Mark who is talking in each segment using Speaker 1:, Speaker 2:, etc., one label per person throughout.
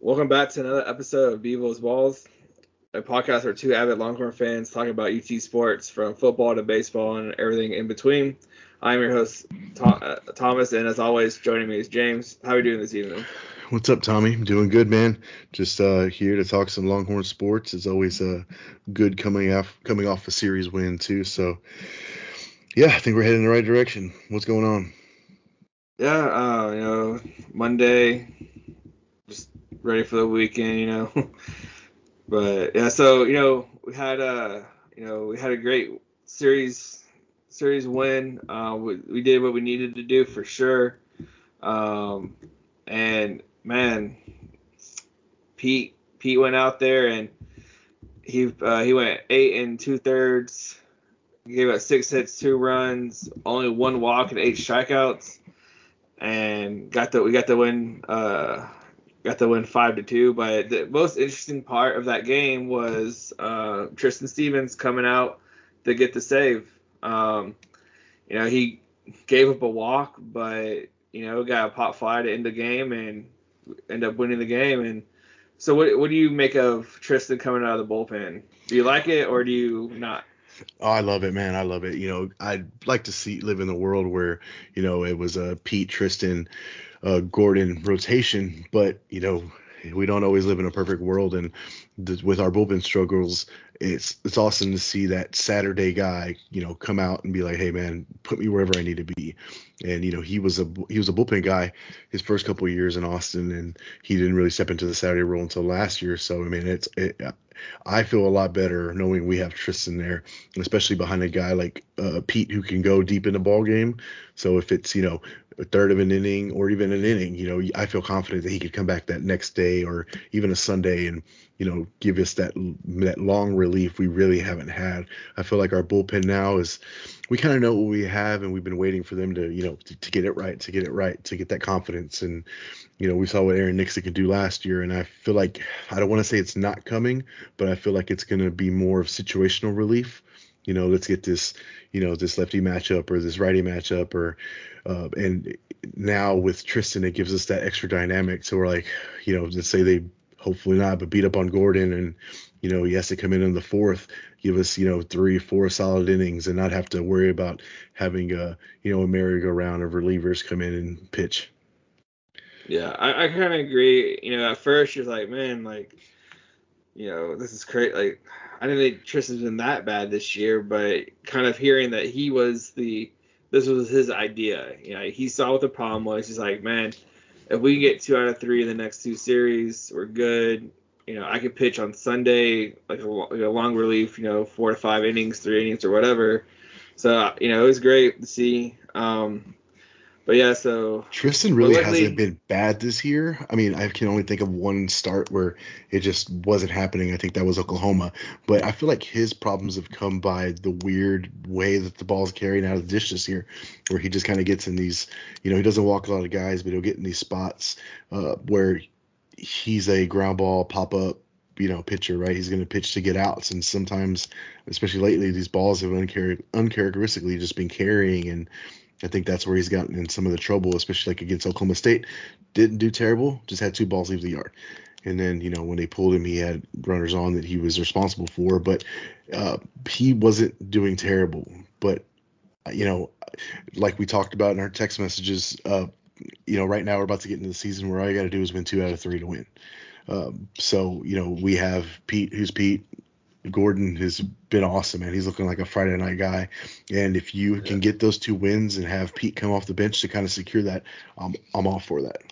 Speaker 1: Welcome back to another episode of Bevo's Balls, a podcast where two avid Longhorn fans talk about UT sports from football to baseball and everything in between. I'm your host, uh, Thomas, and as always, joining me is James. How are you doing this evening?
Speaker 2: What's up, Tommy? Doing good, man. Just uh, here to talk some Longhorn sports. It's always uh, good coming off coming off a series win too. So, yeah, I think we're heading in the right direction. What's going on?
Speaker 1: Yeah, uh, you know, Monday, just ready for the weekend, you know. but yeah, so you know, we had a, uh, you know, we had a great series series win. Uh, we, we, did what we needed to do for sure. Um, and man, Pete Pete went out there and he uh, he went eight and two thirds. Gave up six hits, two runs, only one walk and eight strikeouts, and got the we got the win. Uh, got the win five to two. But the most interesting part of that game was uh, Tristan Stevens coming out to get the save. Um, you know, he gave up a walk, but you know, got a pop fly to end the game and end up winning the game. And so, what what do you make of Tristan coming out of the bullpen? Do you like it or do you not?
Speaker 2: Oh, I love it, man. I love it. You know, I'd like to see live in the world where you know it was a Pete, Tristan, uh, Gordon rotation, but you know we don't always live in a perfect world, and with our bullpen struggles, it's it's awesome to see that Saturday guy, you know, come out and be like, "Hey, man, put me wherever I need to be." And you know, he was a he was a bullpen guy his first couple years in Austin, and he didn't really step into the Saturday role until last year. So I mean, it's it, I feel a lot better knowing we have Tristan there, especially behind a guy like uh, Pete who can go deep in the ball game. So if it's you know a third of an inning or even an inning, you know, I feel confident that he could come back that next day or even a Sunday and, you know, give us that that long relief we really haven't had. I feel like our bullpen now is we kind of know what we have and we've been waiting for them to, you know, to, to, get it right, to get it right, to get that confidence. And, you know, we saw what Aaron Nixon could do last year. And I feel like, I don't want to say it's not coming, but I feel like it's going to be more of situational relief. You know, let's get this, you know, this lefty matchup or this righty matchup or, uh, and now with Tristan, it gives us that extra dynamic. So we're like, you know, let's say they hopefully not, but beat up on Gordon and, you know, he has to come in in the fourth, give us, you know, three, four solid innings and not have to worry about having a, you know, a merry-go-round of relievers come in and pitch.
Speaker 1: Yeah, I, I kind of agree. You know, at first you're like, man, like, you know, this is crazy. Like, I didn't think Tristan's been that bad this year, but kind of hearing that he was the this was his idea. You know, he saw what the problem was. He's like, man, if we can get two out of three in the next two series, we're good. You know, I could pitch on Sunday like a, like a long relief, you know, four to five innings, three innings or whatever. So you know, it was great to see. Um, but yeah, so
Speaker 2: Tristan really hasn't been bad this year. I mean, I can only think of one start where it just wasn't happening. I think that was Oklahoma. But I feel like his problems have come by the weird way that the ball's carried out of the dish this year, where he just kind of gets in these, you know, he doesn't walk a lot of guys, but he'll get in these spots uh, where he's a ground ball pop up you know pitcher, right? He's going to pitch to get outs, and sometimes, especially lately, these balls have unchar- uncharacteristically just been carrying, and I think that's where he's gotten in some of the trouble, especially like against Oklahoma State. Didn't do terrible, just had two balls leave the yard. And then, you know, when they pulled him, he had runners on that he was responsible for, but uh, he wasn't doing terrible. But, you know, like we talked about in our text messages, uh, you know, right now we're about to get into the season where all you got to do is win two out of three to win. Um, so, you know, we have Pete, who's Pete, Gordon has been awesome, man. He's looking like a Friday night guy. And if you yeah. can get those two wins and have Pete come off the bench to kind of secure that, um, I'm all for that.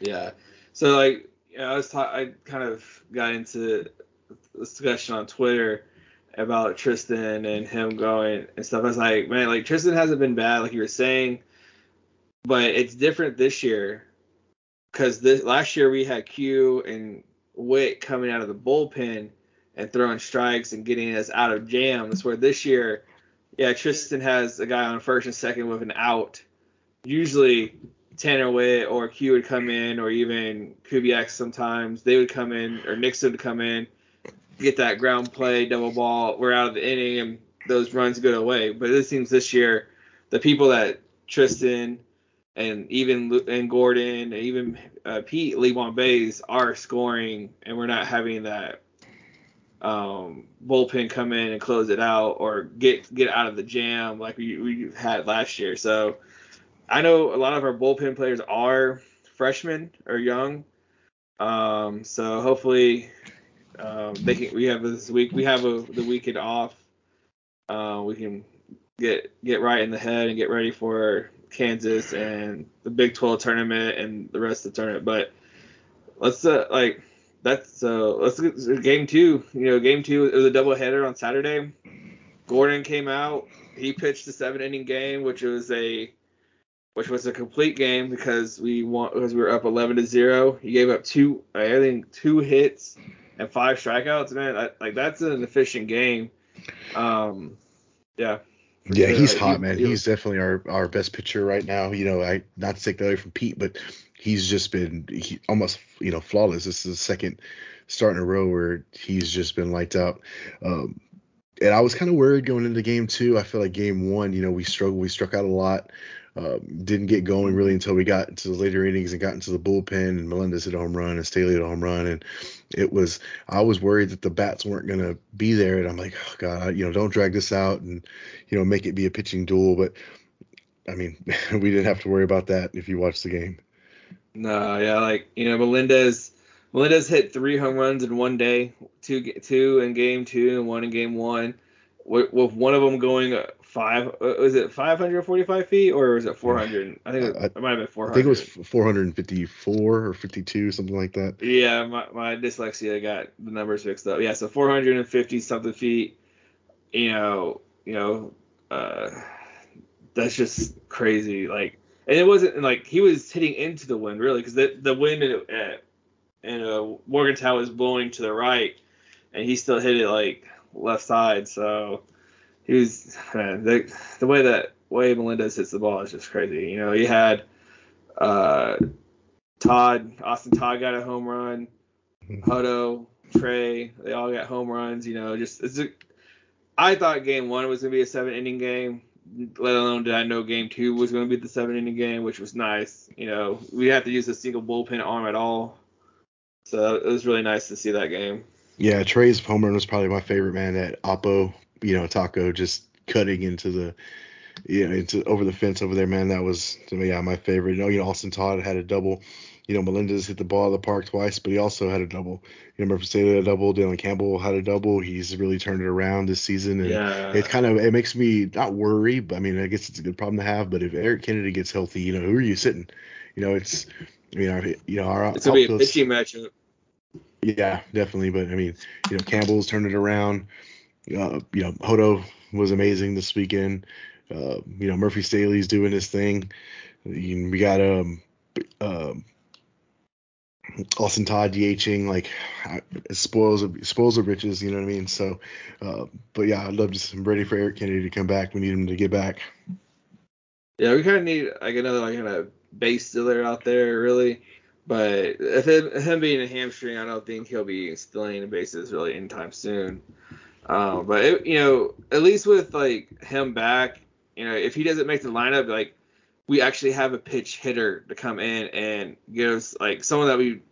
Speaker 1: Yeah. So like, yeah, I was ta- I kind of got into discussion on Twitter about Tristan and him going and stuff. I was like, man, like Tristan hasn't been bad, like you were saying, but it's different this year because this last year we had Q and Witt coming out of the bullpen and throwing strikes and getting us out of jams. Where this year, yeah, Tristan has a guy on first and second with an out. Usually Tanner Witt or Q would come in, or even Kubiak sometimes. They would come in, or Nixon would come in, get that ground play, double ball, we're out of the inning, and those runs go away. But it seems this year, the people that Tristan and even and Gordon and even uh, Pete leave on base are scoring, and we're not having that um, bullpen come in and close it out or get get out of the jam like we, we had last year. So I know a lot of our bullpen players are freshmen or young. Um, so hopefully um, they can, we have this week we have a, the weekend off. Uh, we can get get right in the head and get ready for Kansas and the Big 12 tournament and the rest of the tournament. But let's uh, like that's so let's get game two. You know, game two it was a doubleheader on Saturday. Gordon came out. He pitched a seven inning game, which was a which was a complete game because we want because we were up 11 to zero. He gave up two, I think two hits and five strikeouts. Man, I, like that's an efficient game. Um, yeah.
Speaker 2: Yeah, he's hot, man. he's definitely our, our best pitcher right now. You know, I not to take that away from Pete, but he's just been he, almost you know flawless. This is the second start in a row where he's just been lights out. Um, and I was kind of worried going into game two. I feel like game one, you know, we struggled. We struck out a lot. Um, didn't get going really until we got into the later innings and got into the bullpen. And Melendez hit a home run and Stehly hit a home run. And it was I was worried that the bats weren't going to be there. And I'm like, oh God, you know, don't drag this out and you know make it be a pitching duel. But I mean, we didn't have to worry about that if you watch the game.
Speaker 1: No, yeah, like you know, Melendez Melendez hit three home runs in one day, two two in game two and one in game one, with, with one of them going five. Uh, was it 545 feet or was it 400? I think it, it might have been 400.
Speaker 2: I think it was 454 or 52, something like that.
Speaker 1: Yeah, my, my dyslexia got the numbers mixed up. Yeah, so 450 something feet. You know, you know, uh, that's just crazy. Like, and it wasn't like he was hitting into the wind really, because the the wind in, uh, in uh, Morgantown was blowing to the right, and he still hit it like left side. So he was man, the the way that way Melendez hits the ball is just crazy. You know, he had uh, Todd Austin Todd got a home run, Hodo, Trey, they all got home runs. You know, just it's a, I thought game one was gonna be a seven inning game. Let alone did I know game two was going to be the seven inning game, which was nice. You know, we have to use a single bullpen arm at all, so it was really nice to see that game.
Speaker 2: Yeah, Trey's home run was probably my favorite man. That Oppo you know, Taco just cutting into the you know, into over the fence over there, man. That was to me, yeah, my favorite. You know, you know, Austin Todd had a double. You know, Melendez hit the ball at the park twice, but he also had a double. You know, Murphy Stehly had a double. Dylan Campbell had a double. He's really turned it around this season, and yeah. it kind of it makes me not worry, but I mean, I guess it's a good problem to have. But if Eric Kennedy gets healthy, you know, who are you sitting? You know, it's you know, you know, our
Speaker 1: it's gonna be a pitching matchup.
Speaker 2: Yeah, definitely. But I mean, you know, Campbell's turned it around. Uh, you know, Hodo was amazing this weekend. Uh, you know, Murphy Stehly's doing his thing. We got um, uh, Austin Todd DHing like spoils of spoils of riches. You know what I mean? So, uh, but yeah, I'd love to. I'm ready for Eric Kennedy to come back. We need him to get back.
Speaker 1: Yeah, we kind of need like another like kind of base dealer out there, really. But him, him being a hamstring, I don't think he'll be stealing the bases really anytime soon. Um, but it, you know, at least with like him back, you know, if he doesn't make the lineup, like we actually have a pitch hitter to come in and give us like someone that we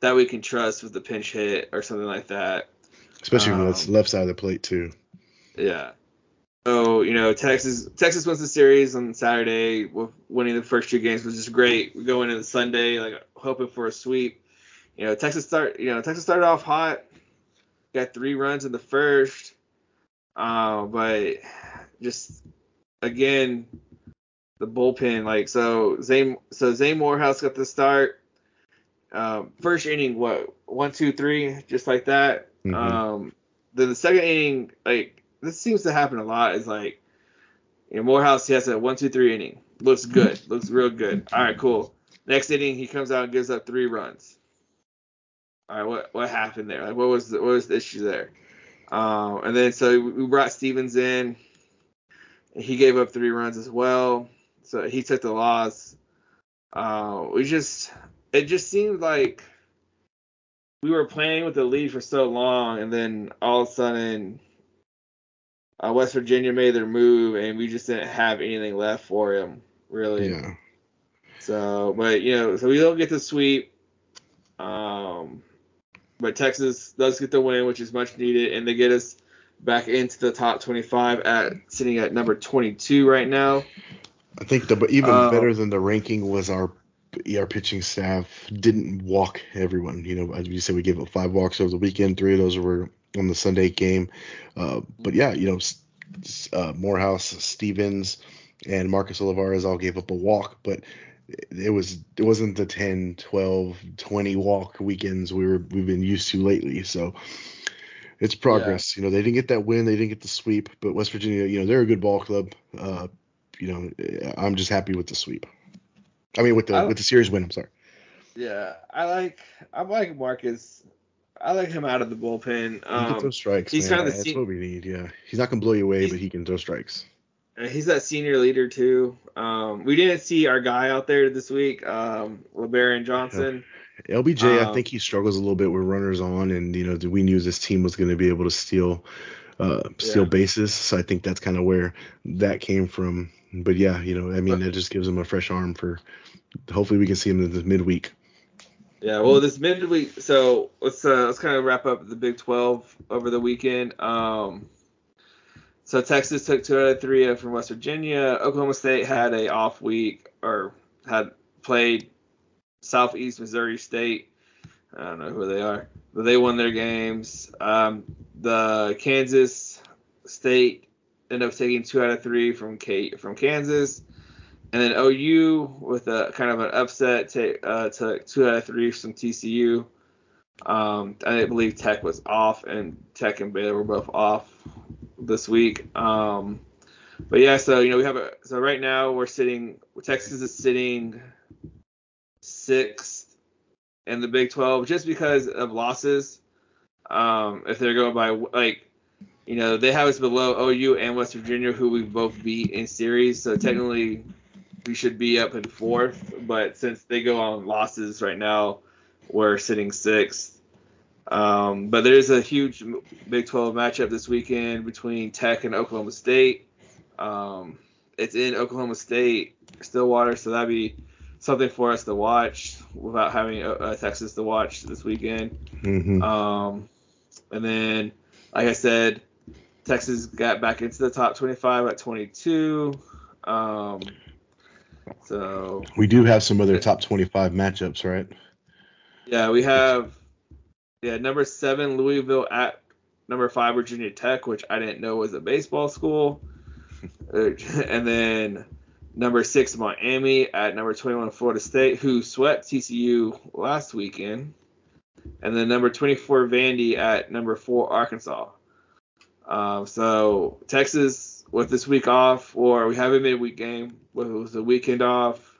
Speaker 1: that we can trust with the pinch hit or something like that.
Speaker 2: Especially um, when it's um, left side of the plate too.
Speaker 1: Yeah. So you know, Texas Texas wins the series on Saturday with winning the first two games, which is great. We go into Sunday like hoping for a sweep. You know, Texas start you know Texas started off hot got three runs in the first. Uh, but just again, the bullpen, like so Zane so Zane Morehouse got the start. Um, first inning, what one, two, three, just like that. Mm-hmm. Um, then the second inning, like this seems to happen a lot, is like you know, Morehouse he has a one, two, three inning. Looks good, looks real good. All right, cool. Next inning, he comes out and gives up three runs all right, what what happened there? Like, what was the, what was the issue there? Um, and then so we brought Stevens in. he gave up three runs as well, so he took the loss. Uh, we just it just seemed like we were playing with the lead for so long, and then all of a sudden, uh, West Virginia made their move, and we just didn't have anything left for him, really.
Speaker 2: Yeah.
Speaker 1: So, but you know, so we don't get the sweep. Um, but Texas does get the win, which is much needed, and they get us back into the top 25 at sitting at number 22 right now.
Speaker 2: I think the even
Speaker 1: Uh,
Speaker 2: better than the ranking was our our pitching staff didn't walk everyone. You know, as you said, we gave up five walks over the weekend. Three of those were on the Sunday game. Uh, but yeah, you know, uh, Morehouse, Stevens, and Marcus Olivarez all gave up a walk, but it was it wasn't the 10, 12, 20 walk weekends we were we've been used to lately. So it's progress. You know, they didn't get that win, they didn't get the sweep, but West Virginia, you know, they're a good ball club. Uh, you know, I'm just happy with the sweep. I mean, with the
Speaker 1: I-
Speaker 2: with the series win. I'm sorry.
Speaker 1: Yeah, I like I like Marcus. I like him out of the bullpen.
Speaker 2: He can throw
Speaker 1: Um,
Speaker 2: strikes.
Speaker 1: he's
Speaker 2: man.
Speaker 1: kinda the
Speaker 2: That's
Speaker 1: se-
Speaker 2: what we need. Yeah, he's not gonna blow you away, but he can throw strikes.
Speaker 1: and he's that senior leader too. Um, we didn't see our guy out there this week, um, LeBarron Johnson.
Speaker 2: LBJ, I
Speaker 1: Um,
Speaker 2: think he struggles a little bit with runners on, and you know we knew this team was going to be able to steal uh, steal
Speaker 1: Yeah.
Speaker 2: bases, so I think that's kind of where that came from. But yeah, you know, I mean, that just gives him a fresh arm for. Hopefully, we can see him in the midweek.
Speaker 1: Yeah, well, this midweek. So let's uh, let's kind of wrap up the Big 12 over the weekend. Um, so Texas took two out of three from West Virginia. Oklahoma State had a off week or had played Southeast Missouri State. I don't know who they are, but they won their games. Um, the Kansas State ended up taking two out of three from K- from Kansas. And then OU with a kind of an upset take uh, took two out of three from TCU. Um, I believe Tech was off, and Tech and Baylor were both off this week. Um, but yeah, so you know we have a so right now we're sitting Texas is sitting sixth in the Big 12 just because of losses. Um, if they're going by like you know they have us below OU and West Virginia who we both beat in series, so technically we should be up in fourth, but since they go on losses right now, we're sitting sixth. Um, but there's a huge Big 12 matchup this weekend between Tech and Oklahoma State. Um, it's in Oklahoma State, Stillwater, so that'd be something for us to watch without having uh, uh, Texas to watch this weekend.
Speaker 2: hmm
Speaker 1: Um, and then, like I said, Texas got back into the top 25 at 22. Um, so
Speaker 2: We do have some other top 25 matchups, right?
Speaker 1: yeah, we have yeah number seven Louisville at number five Virginia Tech, which I didn't know was a baseball school, and then number six Miami at number 21 Florida State, who swept TCU last weekend, and then number 24 Vandy at number four Arkansas. Um, so Texas with this week off, or we have a midweek game with, with the weekend off.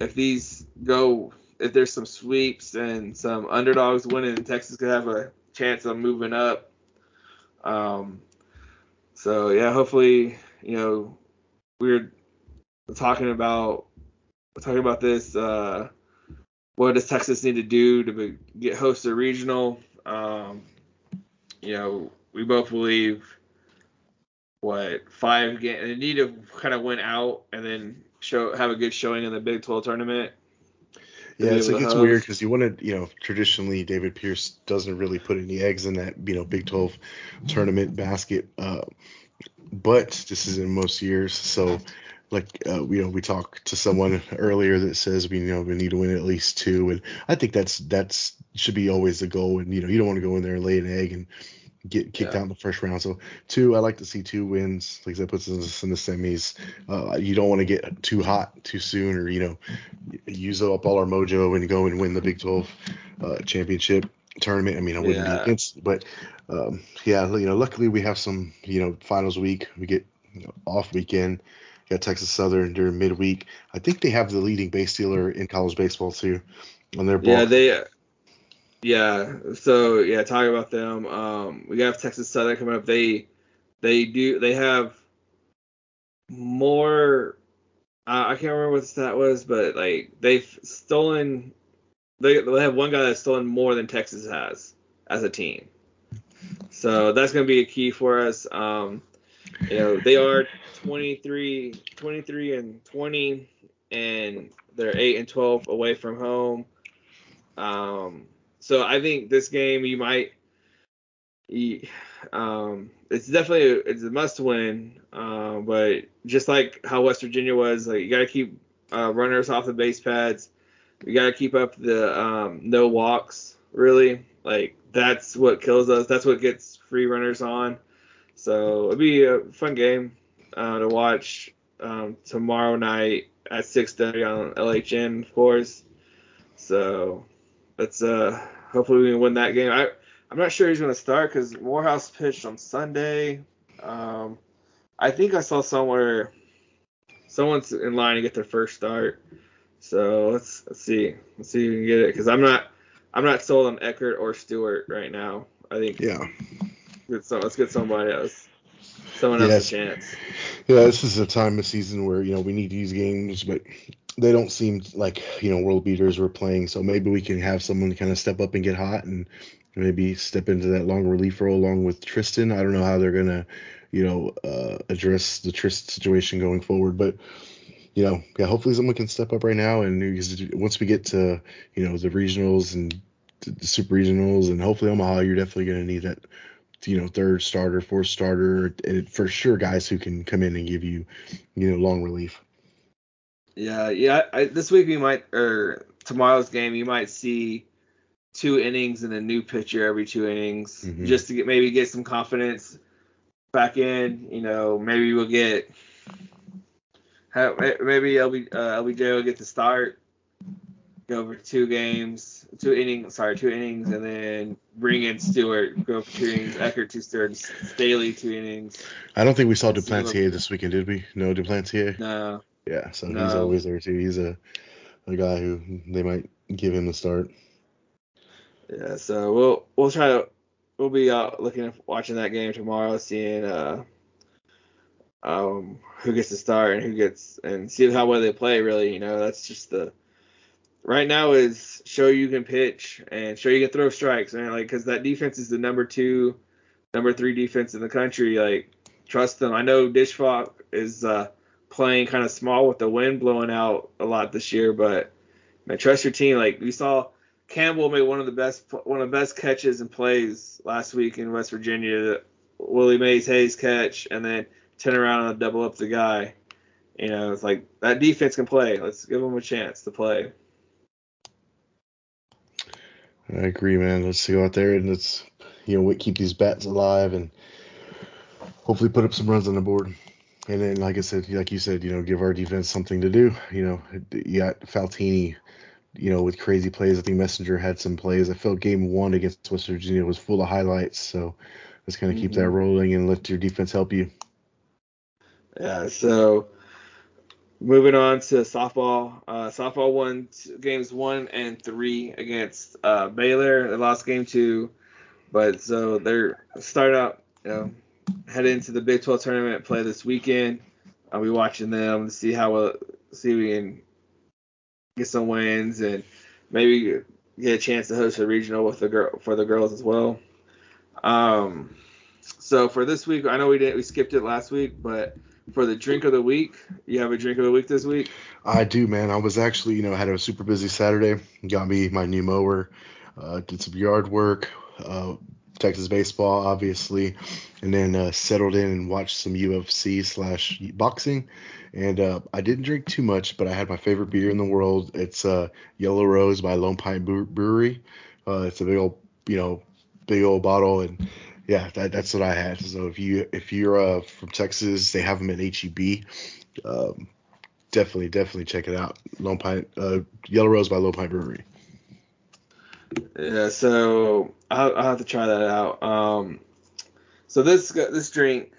Speaker 1: If these go, if there's some sweeps and some underdogs winning, Texas could have a chance of moving up. Um, so yeah, hopefully, you know, we're talking about talking about this. Uh, what does Texas need to do to be, get host a regional? Um, you know, we both believe what five games they need to kind of win out and then show have a good showing in the Big 12 tournament.
Speaker 2: Yeah, it's,
Speaker 1: able
Speaker 2: it
Speaker 1: to
Speaker 2: gets
Speaker 1: host.
Speaker 2: weird because you want to, you know, traditionally David Pierce doesn't really put any eggs in that, you know, Big 12 tournament basket. Uh, but this is in most years, so like uh, you know, we talked to someone earlier that says we you know we need to win at least two, and I think that's that's should be always the goal. And you know, you don't want to go in there and lay an egg and get kicked
Speaker 1: Yeah.
Speaker 2: out in the first round. So two, I like to see two wins. Like that puts us in the semis. Uh, you don't want to get too hot too soon, or you know, use up all our mojo and go and win the Big 12 uh, championship tournament. I mean, I wouldn't
Speaker 1: Yeah.
Speaker 2: be against, but um, yeah, you know, luckily we have some, you know, finals week. We get you know, off weekend. Got Texas Southern during midweek. I think they have the leading base stealer in college baseball too on their
Speaker 1: board.
Speaker 2: Yeah,
Speaker 1: they. Yeah, so yeah, talk about them. Um, we have Texas Southern coming up. They, they do. They have more. Uh, I can't remember what the stat was, but like they've stolen they they have one guy that's stolen more than Texas has as a team. So that's going to be a key for us. Um, you know, they are 23, 23 and 20, and they're 8 and 12 away from home. Um, so I think this game you might, you, um, it's definitely a, it's a must win. Uh, but just like how West Virginia was, like you got to keep uh, runners off the base pads. We got to keep up the um, no walks. Really, like that's what kills us. That's what gets free runners on. So it'll be a fun game uh, to watch um, tomorrow night at 6:30 on LHN, of course. So let's uh, hopefully we can win that game. I I'm not sure he's going to start because Morehouse pitched on Sunday. Um, I think I saw somewhere someone's in line to get their first start. So let's let's see let's see if we can get it because I'm not I'm not sold on Eckert or Stewart right now. I think
Speaker 2: yeah.
Speaker 1: Let's, let's get somebody else. Someone else yes. a chance.
Speaker 2: Yeah, this is a time of season where you know we need these games, but they don't seem like you know world beaters we're playing. So maybe we can have someone kind of step up and get hot and maybe step into that long relief role along with Tristan. I don't know how they're gonna you know, uh, address the Trist situation going forward. But you know, yeah, hopefully someone can step up right now. And once we get to you know the regionals and the super regionals, and hopefully Omaha, you're definitely going to need that you know third starter, fourth starter, and for sure guys who can come in and give you you know long relief.
Speaker 1: Yeah, yeah. I, this week we might or tomorrow's game you might see two innings and a new pitcher every two innings mm-hmm. just to get maybe get some confidence back in. You know, maybe we'll get maybe LB, uh, LBJ will get the start, go over two games, two innings, sorry, two innings, and then bring in Stewart, go for two innings, Eckert two thirds, Staley two innings.
Speaker 2: I don't think we saw Duplantier this weekend, did we? No Duplantier.
Speaker 1: No.
Speaker 2: Yeah, so no. he's always there too. He's a a guy who they might give him the start.
Speaker 1: Yeah, so we'll we'll try to we'll be out looking watching that game tomorrow, seeing uh um who gets to start and who gets and see how well they play. Really, you know, that's just the right now is show you can pitch and show you can throw strikes, man. Like because that defense is the number two, number three defense in the country. Like trust them. I know Disch-Falk is uh, playing kind of small with the wind blowing out a lot this year, but man, trust your team. Like we saw Campbell made one of the best one of the best catches and plays last week in West Virginia. Willie Mays Hayes catch and then turn around and double up the guy. You know, it's like that defense can play. Let's give them a chance to play.
Speaker 2: I agree, man. Let's go out there and let's you know keep these bats alive and hopefully put up some runs on the board. And then, like I said, like you said, you know, give our defense something to do. You know, you got Faltine you know, with crazy plays. I think Messinger had some plays. I felt game one against West Virginia was full of highlights. So let's kind of keep mm-hmm. that rolling and let your defense help you.
Speaker 1: Yeah. So moving on to softball. Uh, softball won games one and three against uh, Baylor. They lost game two, but so they're starting out, you know, head into the Big 12 tournament play this weekend. I'll be watching them to see how well, see if we can get some wins and maybe get a chance to host a regional with the girl for the girls as well. Um, so for this week, I know we didn't we skipped it last week, but for the drink of the week, you have a drink of the week this week?
Speaker 2: I do, man. I was actually, you know, had a super busy Saturday. Got me my new mower, uh, did some yard work, uh, Texas baseball, obviously, and then uh, settled in and watched some UFC slash boxing. And uh, I didn't drink too much, but I had my favorite beer in the world. It's uh, Yellow Rose by Lone Pint Brewery. Uh, it's a big old, you know, big old bottle, and yeah, that, that's what I had. So if you if you're uh, from Texas, they have them at HEB. Um, definitely, definitely check it out. Lone Pint, uh, Yellow Rose by Lone Pint Brewery.
Speaker 1: Yeah, so I'll, I'll have to try that out. Um, so this this drink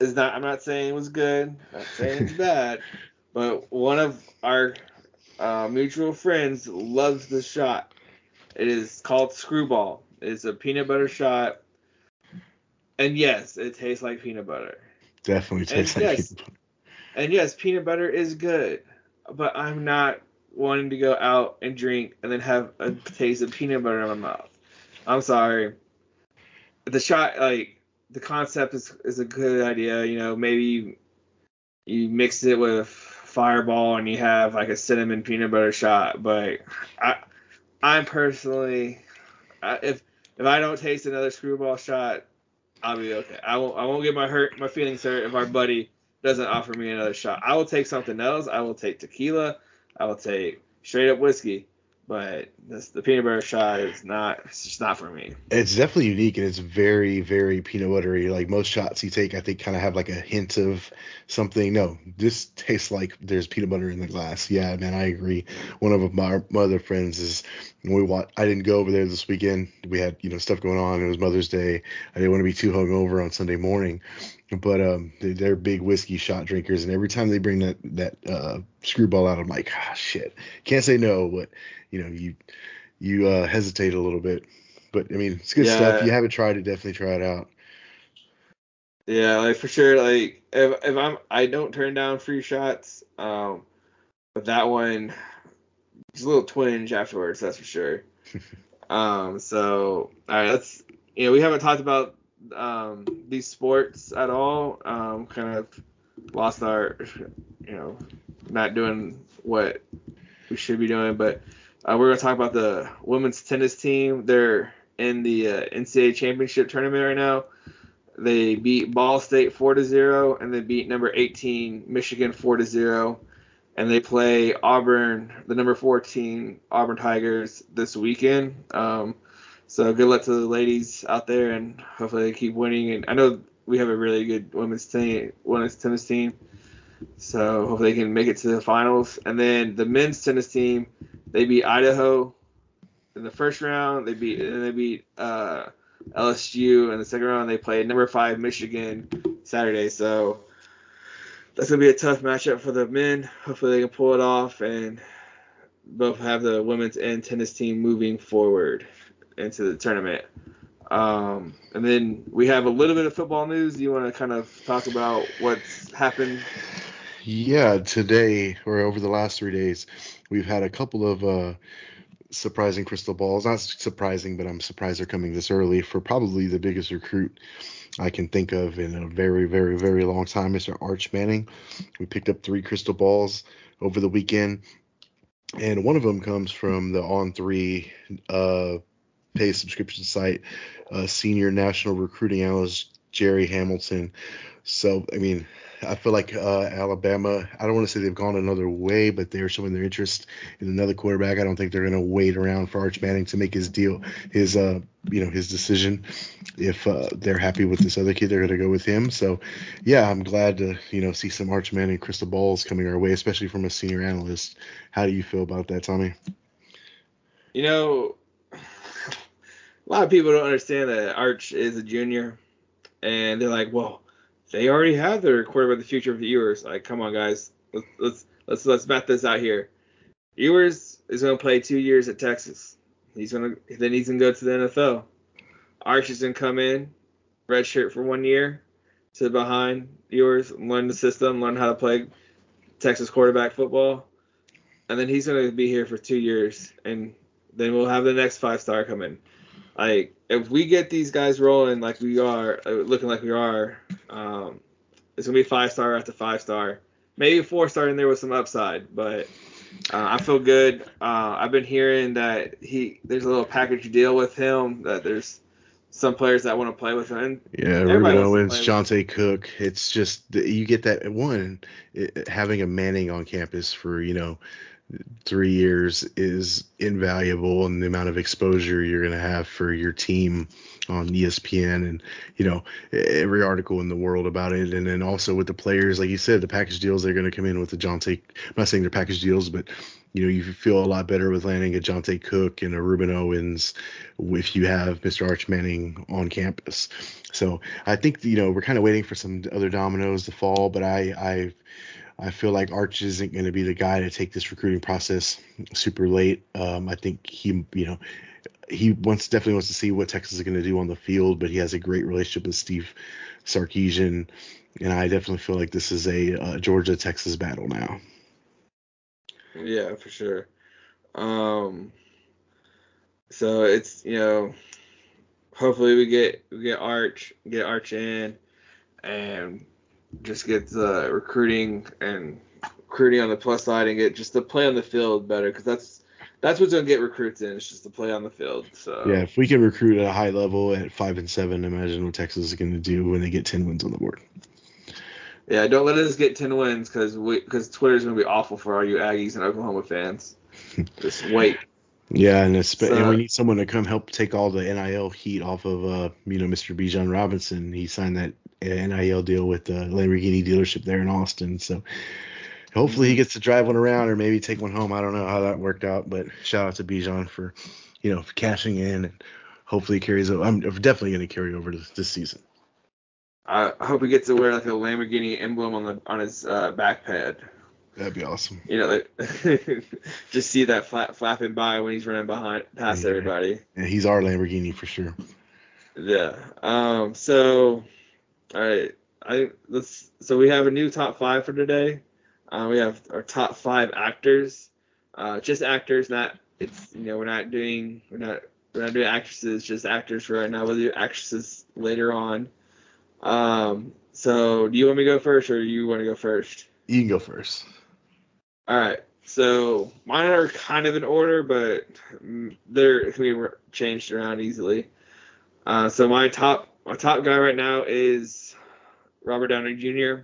Speaker 1: is not. I'm not saying it was good. I'm not saying it's bad, but one of our uh, mutual friends loves this shot. It is called Skrewball. It's a peanut butter shot, and yes, it tastes like peanut butter.
Speaker 2: Definitely tastes and like
Speaker 1: yes, peanut butter. And yes, peanut butter is good, but I'm not wanting to go out and drink and then have a taste of peanut butter in my mouth. I'm sorry. The shot, like the concept is is a good idea. You know, maybe you mix it with Fireball and you have like a cinnamon peanut butter shot. But I, I'm personally, I, if if I don't taste another Skrewball shot, I'll be okay. I won't I won't get my hurt my feelings hurt if our buddy doesn't offer me another shot. I will take something else. I will take tequila. I will take straight up whiskey. But this, the peanut butter shot is not. It's just not for me.
Speaker 2: It's definitely unique and it's very, very peanut buttery. Like most shots you take, I think kind of have like a hint of something. No, this tastes like there's peanut butter in the glass. Yeah, man, I agree. One of my, my other friends is we want. I didn't go over there this weekend. We had you know stuff going on. It was Mother's Day. I didn't want to be too hungover on Sunday morning, but um, they're big whiskey shot drinkers, and every time they bring that that uh, Skrewball out, I'm like, ah, shit, can't say no, but you know, you you uh, hesitate a little bit. But I mean, it's good yeah. stuff. If you haven't tried it, definitely try it out.
Speaker 1: Yeah, like for sure. Like if if I'm I don't turn down free shots, um, but that one, just a little twinge afterwards. That's for sure. um, so all right, let's you know we haven't talked about um, these sports at all. Um, kind of lost our, you know, not doing what we should be doing. But uh, we're gonna talk about the women's tennis team. They're in the uh, NCAA championship tournament right now. They beat Ball State four to zero, and they beat number 18 Michigan four to zero. And they play Auburn, the number 14 Auburn Tigers this weekend. Um, so good luck to the ladies out there, and hopefully they keep winning. And I know we have a really good women's team, women's tennis team. So hopefully they can make it to the finals. And then the men's tennis team, they beat Idaho in the first round. They beat and they beat uh, LSU in the second round. They played number five Michigan Saturday. So that's gonna be a tough matchup for the men. Hopefully they can pull it off and both have the women's and tennis team moving forward into the tournament. Um, and then we have a little bit of football news. You want to kind of talk about what's happened?
Speaker 2: Yeah, today or over the last three days, we've had a couple of uh, surprising crystal balls. Not surprising, but I'm surprised they're coming this early for probably the biggest recruit I can think of in a very, very, very long time, Mr. Arch Manning. We picked up three crystal balls over the weekend, and one of them comes from the On3 uh, pay subscription site, uh, senior national recruiting analyst Jerry Hamilton. So, I mean, I feel like uh, Alabama. I don't want to say they've gone another way, but they're showing their interest in another quarterback. I don't think they're going to wait around for Arch Manning to make his deal, his uh, you know, his decision. If uh, they're happy with this other kid, they're going to go with him. So, yeah, I'm glad to you know see some Arch Manning crystal balls coming our way, especially from a senior analyst. How do you feel about that, Tommy?
Speaker 1: You know, a lot of people don't understand that Arch is a junior, and they're like, well, they already have their quarterback the future of the Ewers. Like, come on, guys, let's let's let's let's bet this out here. Ewers is going to play two years at Texas. He's gonna then he's gonna go to the NFL. Arch is gonna come in, redshirt for one year, sit behind Ewers, learn the system, learn how to play Texas quarterback football, and then he's gonna be here for two years, and then we'll have the next five star come in like if we get these guys rolling like we are, uh, looking like we are, um, it's gonna be five star after five star, maybe four star in there with some upside. But uh, I feel good. Uh, I've been hearing that he there's a little package deal with him. That there's some players that want to play with him.
Speaker 2: Yeah, Ruben Owens, Johntay Cook. It's just you get that one it, having a Manning on campus for you know three years is invaluable and the amount of exposure you're going to have for your team on ESPN and you know every article in the world about it and then also with the players like you said the package deals they're going to come in with the Johntay I'm not saying they're package deals but you know you feel a lot better with landing a Johntay Cook and a Ruben Owens if you have Mr. Arch Manning on campus so I think you know we're kind of waiting for some other dominoes to fall but I I I feel like Arch isn't going to be the guy to take this recruiting process super late. Um, I think he, you know, he wants definitely wants to see what Texas is going to do on the field, but he has a great relationship with Steve Sarkisian, and I definitely feel like this is a uh, Georgia Texas battle now.
Speaker 1: Yeah, for sure. Um, so it's you know, hopefully we get we get Arch get Arch in, and just get the recruiting and recruiting on the plus side and get just the play on the field better because that's that's what's gonna get recruits in. It's just the play on the field. So
Speaker 2: Yeah, if we can recruit at a high level at five and seven, imagine what Texas is going to do when they get ten wins on the board.
Speaker 1: yeah, don't let us get ten wins because we because Twitter's gonna be awful for all you Aggies and Oklahoma fans. just wait.
Speaker 2: Yeah, and, it's, and we need someone to come help take all the NIL heat off of uh, you know Mr. Bijan Robinson. He signed that NIL deal with the Lamborghini dealership there in Austin, so hopefully he gets to drive one around or maybe take one home. I don't know how that worked out, but shout out to Bijan for you know for cashing in and hopefully carries. over. I'm definitely going to carry over to this season.
Speaker 1: I hope he gets to wear like a Lamborghini emblem on the on his uh, back pad.
Speaker 2: That'd be awesome.
Speaker 1: You know, like, just see that flap, flapping by when he's running behind past
Speaker 2: Yeah.
Speaker 1: everybody.
Speaker 2: Yeah, he's our Lamborghini for sure.
Speaker 1: Yeah. Um. So, all right. I let's. So we have a new top five for today. Uh, we have our top five actors. Uh, just actors, not it's you know we're not doing we're not we're not doing actresses, just actors for right now. We'll do actresses later on. Um. So do you want me to go first or you want to go first?
Speaker 2: You can go first.
Speaker 1: All right. So mine are kind of in order, but mm, they're can be changed around easily. Uh, so my top my top guy right now is Robert Downey Jr.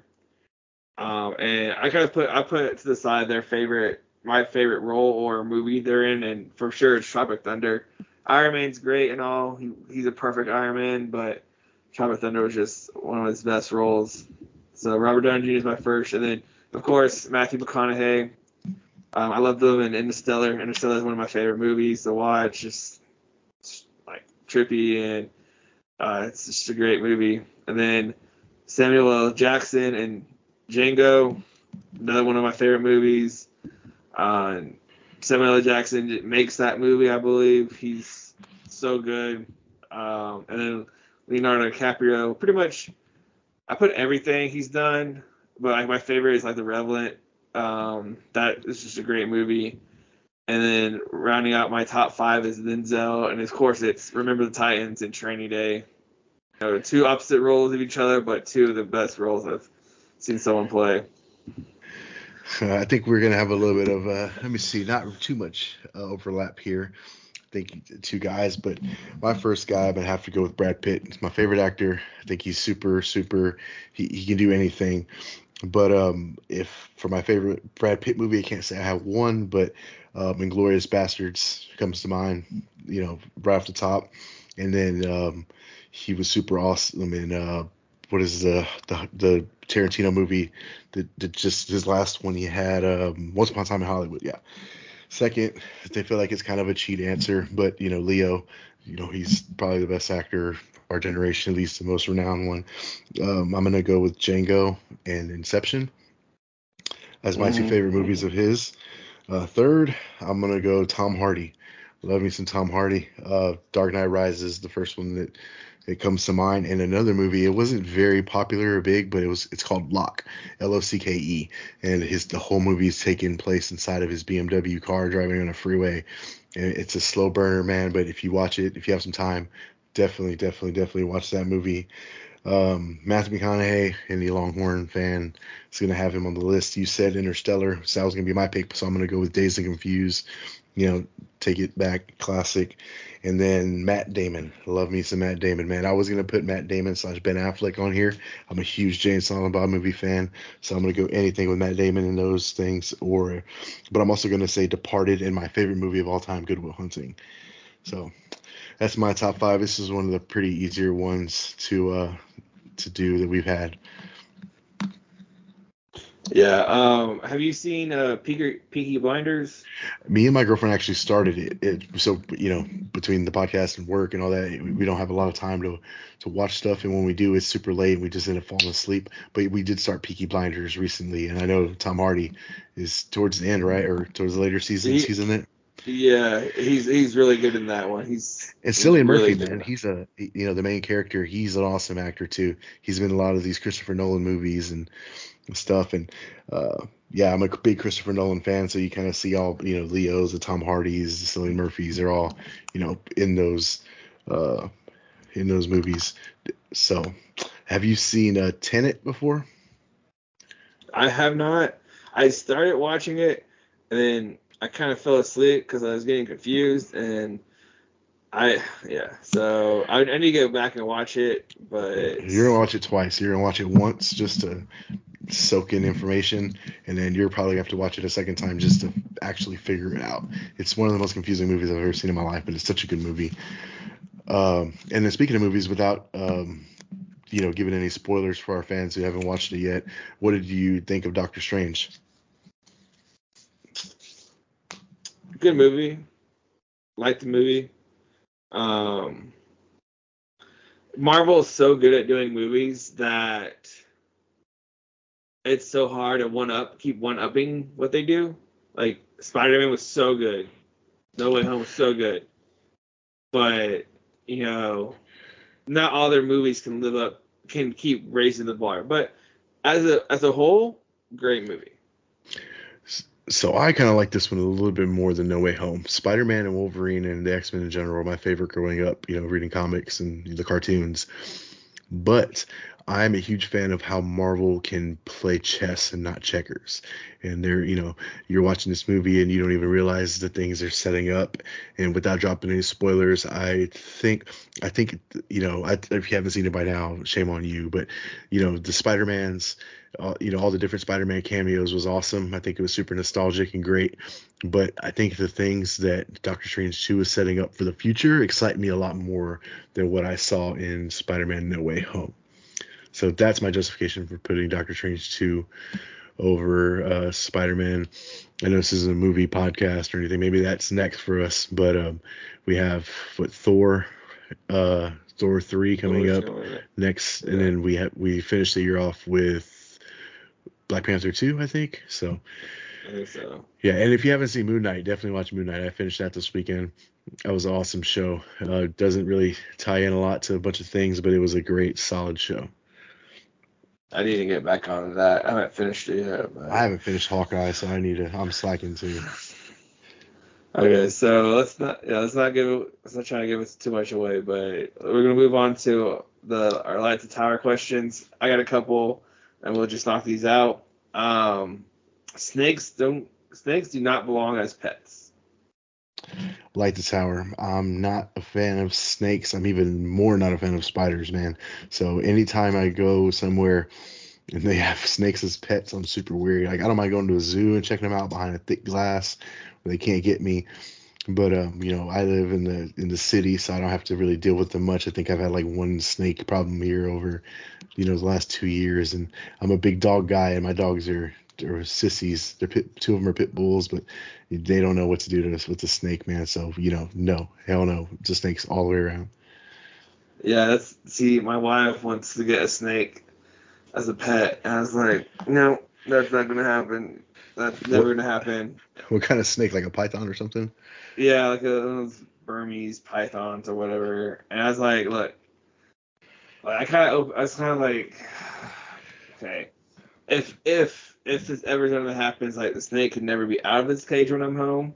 Speaker 1: Um, and I kind of put I put to the side their favorite my favorite role or movie they're in, and for sure it's Tropic Thunder. Iron Man's great and all. He, he's a perfect Iron Man, but Tropic Thunder was just one of his best roles. So Robert Downey Jr. is my first, and then of course Matthew McConaughey. Um, I love them in Interstellar. Interstellar is one of my favorite movies to watch. Just, just like trippy and uh, it's just a great movie. And then Samuel L. Jackson and Django, another one of my favorite movies. Uh, Samuel L. Jackson makes that movie, I believe. He's so good. Um, and then Leonardo DiCaprio, pretty much, I put everything he's done, but like my favorite is like The Revenant. Um, that is just a great movie. And then rounding out my top five is Denzel, and of course it's Remember the Titans and Training Day. Know, two opposite roles of each other, but two of the best roles I've seen someone play.
Speaker 2: Uh, I think we're gonna have a little bit of uh, let me see, not too much uh, overlap here. I think two guys, but my first guy I'm gonna have to go with Brad Pitt. He's my favorite actor. I think he's super, super. He, he can do anything. But um, if for my favorite Brad Pitt movie, I can't say I have one, but um, Inglourious Basterds comes to mind. You know, right off the top. And then um, he was super awesome in uh, what is the the, the Tarantino movie? The, the just his last one he had um, Once Upon a Time in Hollywood. Yeah. Second, they feel like it's kind of a cheat answer, but you know Leo, you know he's probably the best actor of our generation, at least the most renowned one. Um, I'm gonna go with Django and Inception as my two
Speaker 1: Mhm.
Speaker 2: favorite movies of his. Uh, third, I'm gonna go Tom Hardy. Love me some Tom Hardy. Uh, Dark Knight Rises, the first one that it comes to mind. And another movie, it wasn't very popular or big, but it was it's called Locke, L O C K E, and his the whole movie is taking place inside of his BMW car driving on a freeway. It's a slow burner, man. But if you watch it, if you have some time, definitely, definitely, definitely watch that movie. Um, Matthew McConaughey, any Longhorn fan, is gonna have him on the list. You said Interstellar, so that was gonna be my pick, so I'm gonna go with Dazed and Confused. You know, take it back, classic. And then Matt Damon. Love me some Matt Damon, man. I was gonna put Matt Damon slash Ben Affleck on here. I'm a huge Jay and Silent Bob movie fan, so I'm gonna go anything with Matt Damon in those things. Or, but I'm also gonna say Departed and my favorite movie of all time, Good Will Hunting. So that's my top five. This is one of the pretty easier ones to uh to do that we've had.
Speaker 1: Yeah. Um. Have you seen uh Peaky, Peaky Blinders?
Speaker 2: Me and my girlfriend actually started it, it. So you know, between the podcast and work and all that, we- don't have a lot of time to to watch stuff. And when we do, it's super late. and We just end up falling asleep. But we did start Peaky Blinders recently, and I know Tom Hardy is towards the end, right, or towards the later seasons.
Speaker 1: He-
Speaker 2: He's in it.
Speaker 1: Yeah, he's he's really good in that one. He's
Speaker 2: And Cillian Murphy,
Speaker 1: really
Speaker 2: man, he's a you know the main character. He's an awesome actor too. He's been in a lot of these Christopher Nolan movies and, and stuff. And uh, yeah, I'm a big Christopher Nolan fan, so you kind of see all you know Leos, the Tom Hardys, the Cillian Murphys, they're all you know in those uh, in those movies. So, have you seen uh, Tenet before?
Speaker 1: I have not. I started watching it, and then I kind of fell asleep because I was getting confused, and I yeah. So I, I need to go back and watch it, but
Speaker 2: You're gonna watch it twice. You're gonna watch it once just to soak in information, and then you're probably gonna have to watch it a second time just to actually figure it out. It's one of the most confusing movies I've ever seen in my life, but it's such a good movie. Um, and then speaking of movies, without um, you know giving any spoilers for our fans who haven't watched it yet, what did you think of Doctor Strange?
Speaker 1: good movie. Like the movie. Um, Marvel is so good at doing movies that it's so hard to one up, keep one upping what they do. Like Spider Man was so good, No Way Home was so good, but you know, not all their movies can live up, can keep raising the bar. But as a as a whole, great movie.
Speaker 2: So I kind of like this one a little bit more than No Way Home. Spider-Man and Wolverine and the X-Men in general are my favorite growing up, you know, reading comics and the cartoons. But I'm a huge fan of how Marvel can play chess and not checkers. And they're, you know, you're watching this movie and you don't even realize the things they're setting up. And without dropping any spoilers, I think, I think, you know, I, if you haven't seen it by now, shame on you. But, you know, the Spider-Mans, uh, you know, all the different Spider-Man cameos was awesome. I think it was super nostalgic and great. But I think the things that Doctor Strange 2 is setting up for the future excite me a lot more than what I saw in Spider-Man No Way Home. So that's my justification for putting Doctor Strange 2 over uh, Spider-Man. I know this isn't a movie podcast or anything. Maybe that's next for us. But um, we have what Thor, uh, Thor 3 coming
Speaker 1: Thor's
Speaker 2: up next, and then we have we finish the year off with Black Panther 2, I think. So
Speaker 1: I think so.
Speaker 2: yeah, and if you haven't seen Moon Knight, definitely watch Moon Knight. I finished that this weekend. That was an awesome show. Uh, doesn't really tie in a lot to a bunch of things, but it was a great, solid show.
Speaker 1: I need to get back onto that. I haven't finished it yet. But...
Speaker 2: I haven't finished Hawkeye, so I need to. I'm slacking too.
Speaker 1: Okay, so let's not yeah, let's not give let's not try to give us too much away, but we're gonna move on to the our light to tower questions. I got a couple, and we'll just knock these out. Um, snakes don't snakes do not belong as pets.
Speaker 2: Light the tower. I'm not a fan of snakes. I'm even more not a fan of spiders, man. So anytime I go somewhere and they have snakes as pets, I'm super weary. Like I don't mind going to a zoo and checking them out behind a thick glass where they can't get me. But um, you know, I live in the in the city, so I don't have to really deal with them much. I think I've had like one snake problem here over, you know, the last two years, and I'm a big dog guy, and my dogs are are sissies. They're pit, two of them are pit bulls, but they don't know what to do to us with the snake, man. So you know, no, hell no, just snakes all the way around.
Speaker 1: Yeah, that's see, my wife wants to get a snake as a pet, and I was like, no, that's not gonna happen. That's never gonna happen.
Speaker 2: What kind of snake? Like a python or something?
Speaker 1: Yeah, like a, Burmese pythons or whatever. And I was like, look, like, I kind of, I was kind of like, okay, if if if this ever gonna happen, it's like the snake can never be out of its cage when I'm home.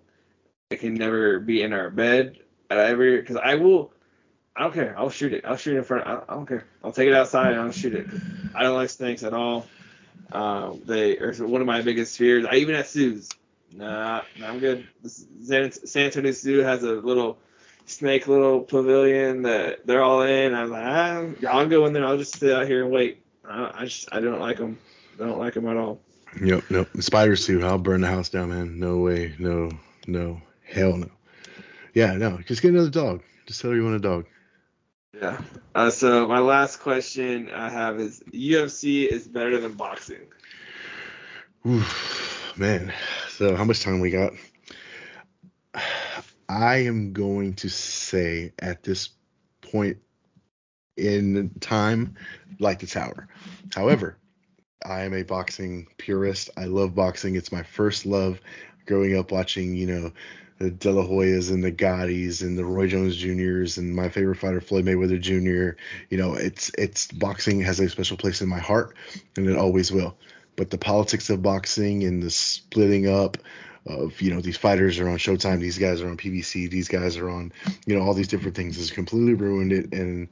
Speaker 1: It can never be in our bed. I ever, because I will, I don't care. I'll shoot it. I'll shoot it in front. I, I don't care. I'll take it outside and I'll shoot it. I don't like snakes at all. Um, they are one of my biggest fears. I even at zoos. Nah, nah, I'm good. San, San Antonio Zoo has a little snake little pavilion that they're all in. I'm like, ah, I'll go in there. I'll just sit out here and wait. I, I just I don't like them. I don't like them at all.
Speaker 2: Yep, nope. Spiders too. I'll burn the house down, man. No way. No, no. Hell no. Yeah, no. Just get another dog. Just tell her you want a dog.
Speaker 1: Yeah. Uh, so my last question I have is UFC is better than boxing.
Speaker 2: Oof, man. So how much time we got? I am going to say at this point in time, like the tower. However, I am a boxing purist. I love boxing. It's my first love. Growing up watching, you know, the De La Hoyas and the Gattis and the Roy Jones Juniors and my favorite fighter Floyd Mayweather Jr. You know, it's it's boxing has a special place in my heart, and it always will. but the politics of boxing and the splitting up of you know these fighters are on Showtime, these guys are on PBC, these guys are on you know all these different things has completely ruined it, and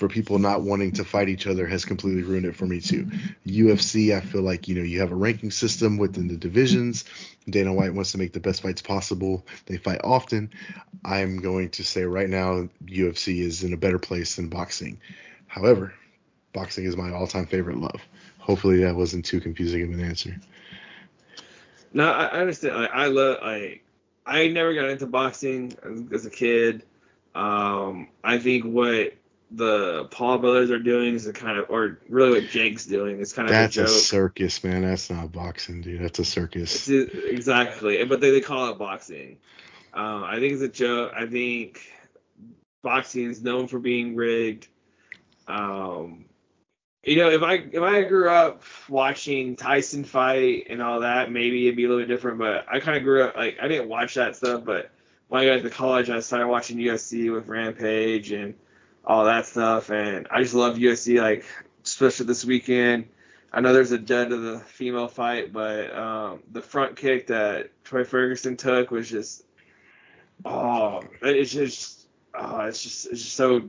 Speaker 2: for people not wanting to fight each other has completely ruined it for me too. UFC, I feel like you know you have a ranking system within the divisions. Dana White wants to make the best fights possible. They fight often. I'm going to say right now, UFC is in a better place than boxing. However, boxing is my all-time favorite love. Hopefully, that wasn't too confusing of an answer.
Speaker 1: No, I, understand. I, I love. I I never got into boxing as, as a kid. Um, I think what the Paul brothers are doing is a kind of, or really what Jake's doing is kind of
Speaker 2: That's
Speaker 1: a
Speaker 2: a, circus, man. That's not boxing, dude. That's a circus.
Speaker 1: It's- exactly, but they, they call it boxing. Um, I think it's a joke. I think boxing is known for being rigged. Um, you know, if I if I grew up watching Tyson fight and all that, maybe it'd be a little bit different. But I kind of grew up like I didn't watch that stuff, but when I got to college, I started watching UFC with Rampage and all that stuff, and I just love UFC, Like especially this weekend, I know there's a dead of the female fight, but um, the front kick that Tony Ferguson took was just oh, it's just oh, it's just it's just so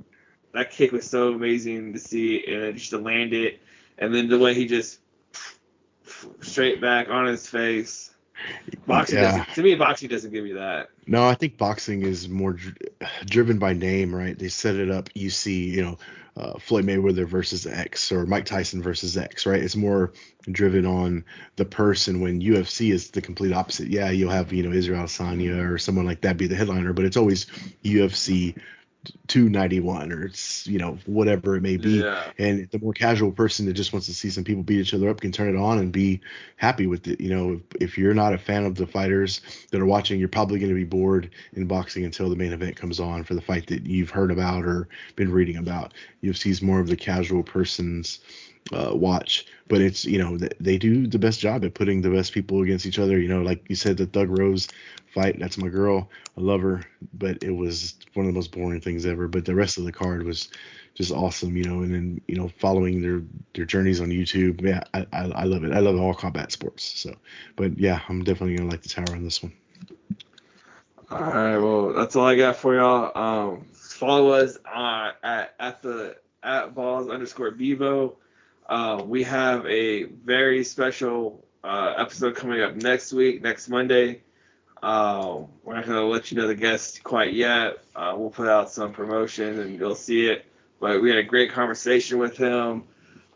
Speaker 1: that kick was so amazing to see and just to land it, and then the way he just straight back on his face. Boxing
Speaker 2: Yeah.
Speaker 1: doesn't, to me, boxing doesn't give you that.
Speaker 2: No, I think boxing is more dr- driven by name, right? They set it up. You see, you know, uh, Floyd Mayweather versus X or Mike Tyson versus X, right? It's more driven on the person. When UFC is the complete opposite. Yeah, you'll have you know Israel Adesanya or someone like that be the headliner, but it's always UFC 291 or it's you know whatever it may be.
Speaker 1: Yeah.
Speaker 2: And the more casual person that just wants to see some people beat each other up can turn it on and be happy with it. You know, if, if you're not a fan of the fighters that are watching, you're probably going to be bored in boxing until the main event comes on for the fight that you've heard about or been reading about. UFC is more of the casual person's uh, watch, but it's you know they do the best job at putting the best people against each other. You know, like you said, the Thug Rose fight. That's my girl. I love her, but it was one of the most boring things ever. But the rest of the card was just awesome, you know. And then you know, following their their journeys on YouTube. Yeah, I, I, I love it. I love all combat sports. So, but yeah, I'm definitely gonna like the tower on this one.
Speaker 1: All right, well, that's all I got for y'all. Um, follow us uh, at at the at balls underscore bevo. Uh, we have a very special uh, episode coming up next week, next Monday. Um, we're not gonna let you know the guest quite yet. Uh, we'll put out some promotion and you'll see it. But we had a great conversation with him.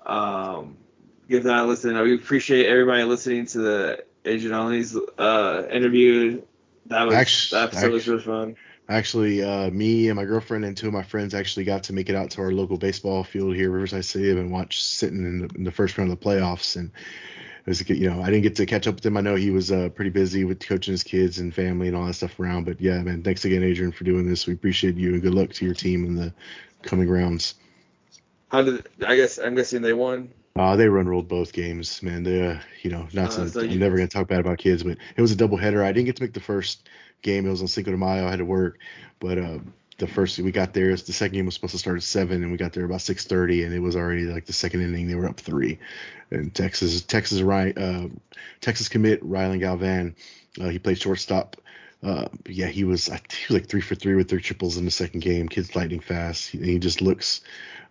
Speaker 1: Um, give that a listen. We appreciate everybody listening to the Adrian Ollie's uh, interview. That was
Speaker 2: Actu-
Speaker 1: that episode was
Speaker 2: actu-
Speaker 1: really fun.
Speaker 2: Actually, uh, me and my girlfriend and two of my friends actually got to make it out to our local baseball field here, Riverside Stadium, and watch sitting in the, in the first round of the playoffs. And it was, you know, I didn't get to catch up with him. I know he was uh, pretty busy with coaching his kids and family and all that stuff around. But yeah, man, thanks again, Adrian, for doing this. We appreciate you and good luck to your team in the coming rounds.
Speaker 1: How did I guess I'm guessing they won.
Speaker 2: Uh, they run rolled both games, man. They, uh, you know, not
Speaker 1: Uh,
Speaker 2: to,
Speaker 1: so
Speaker 2: I'm
Speaker 1: you-
Speaker 2: never gonna talk bad about kids, but it was a double header. I didn't get to make the first game. It was on Cinco de Mayo. I had to work, but uh, the first we got there, the second game was supposed to start at seven, and we got there about six thirty, and it was already like the second inning. They were up three, and Texas, Texas, Ry- uh, Texas commit Rylan Galvan, uh, he played shortstop. Uh, yeah, he was, I think he was like three for three with three triples in the second game. Kid's lightning fast. He, he just looks,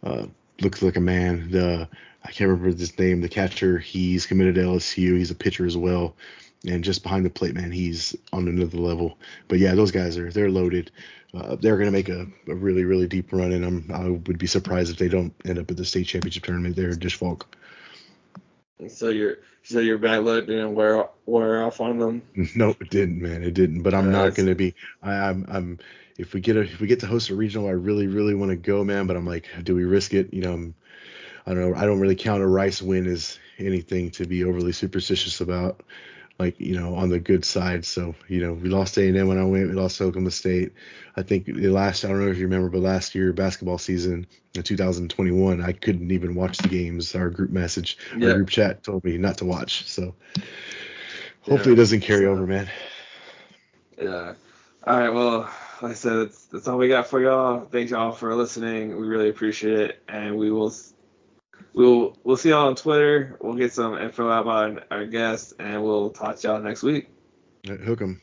Speaker 2: uh, looks like a man. The I can't remember his name. The catcher, he's committed to LSU. He's a pitcher as well. And just behind the plate, man, he's on another level. But yeah, those guys are they're loaded. Uh, they're going to make a, a really really deep run, and I'm I would be surprised if they don't end up at the state championship tournament. They're Disch-Falk.
Speaker 1: So your so your bad luck didn't wear wear off on them.
Speaker 2: No, it didn't, man. It didn't. But I'm
Speaker 1: Yeah,
Speaker 2: not going to be. I, I'm. I'm. If we get a if we get to host a regional, I really really want to go, man. But I'm like, do we risk it? You know, I'm, I don't know. I don't really count a Rice win as anything to be overly superstitious about. Like you know, on the good side. So you know, we lost A&M when I went. We lost Oklahoma State. I think the last. I don't know if you remember, but last year basketball season in 2021, I couldn't even watch the games. Our group message,
Speaker 1: Yeah.
Speaker 2: our group chat told me not to watch. So hopefully it doesn't carry
Speaker 1: So-
Speaker 2: over, man.
Speaker 1: Yeah. All right. Well, like I said, that's, that's all we got for y'all. Thanks y'all for listening. We really appreciate it, and we will we'll we'll see y'all on Twitter. We'll get some info out about our guests, and we'll talk to y'all next week.
Speaker 2: Hook 'em.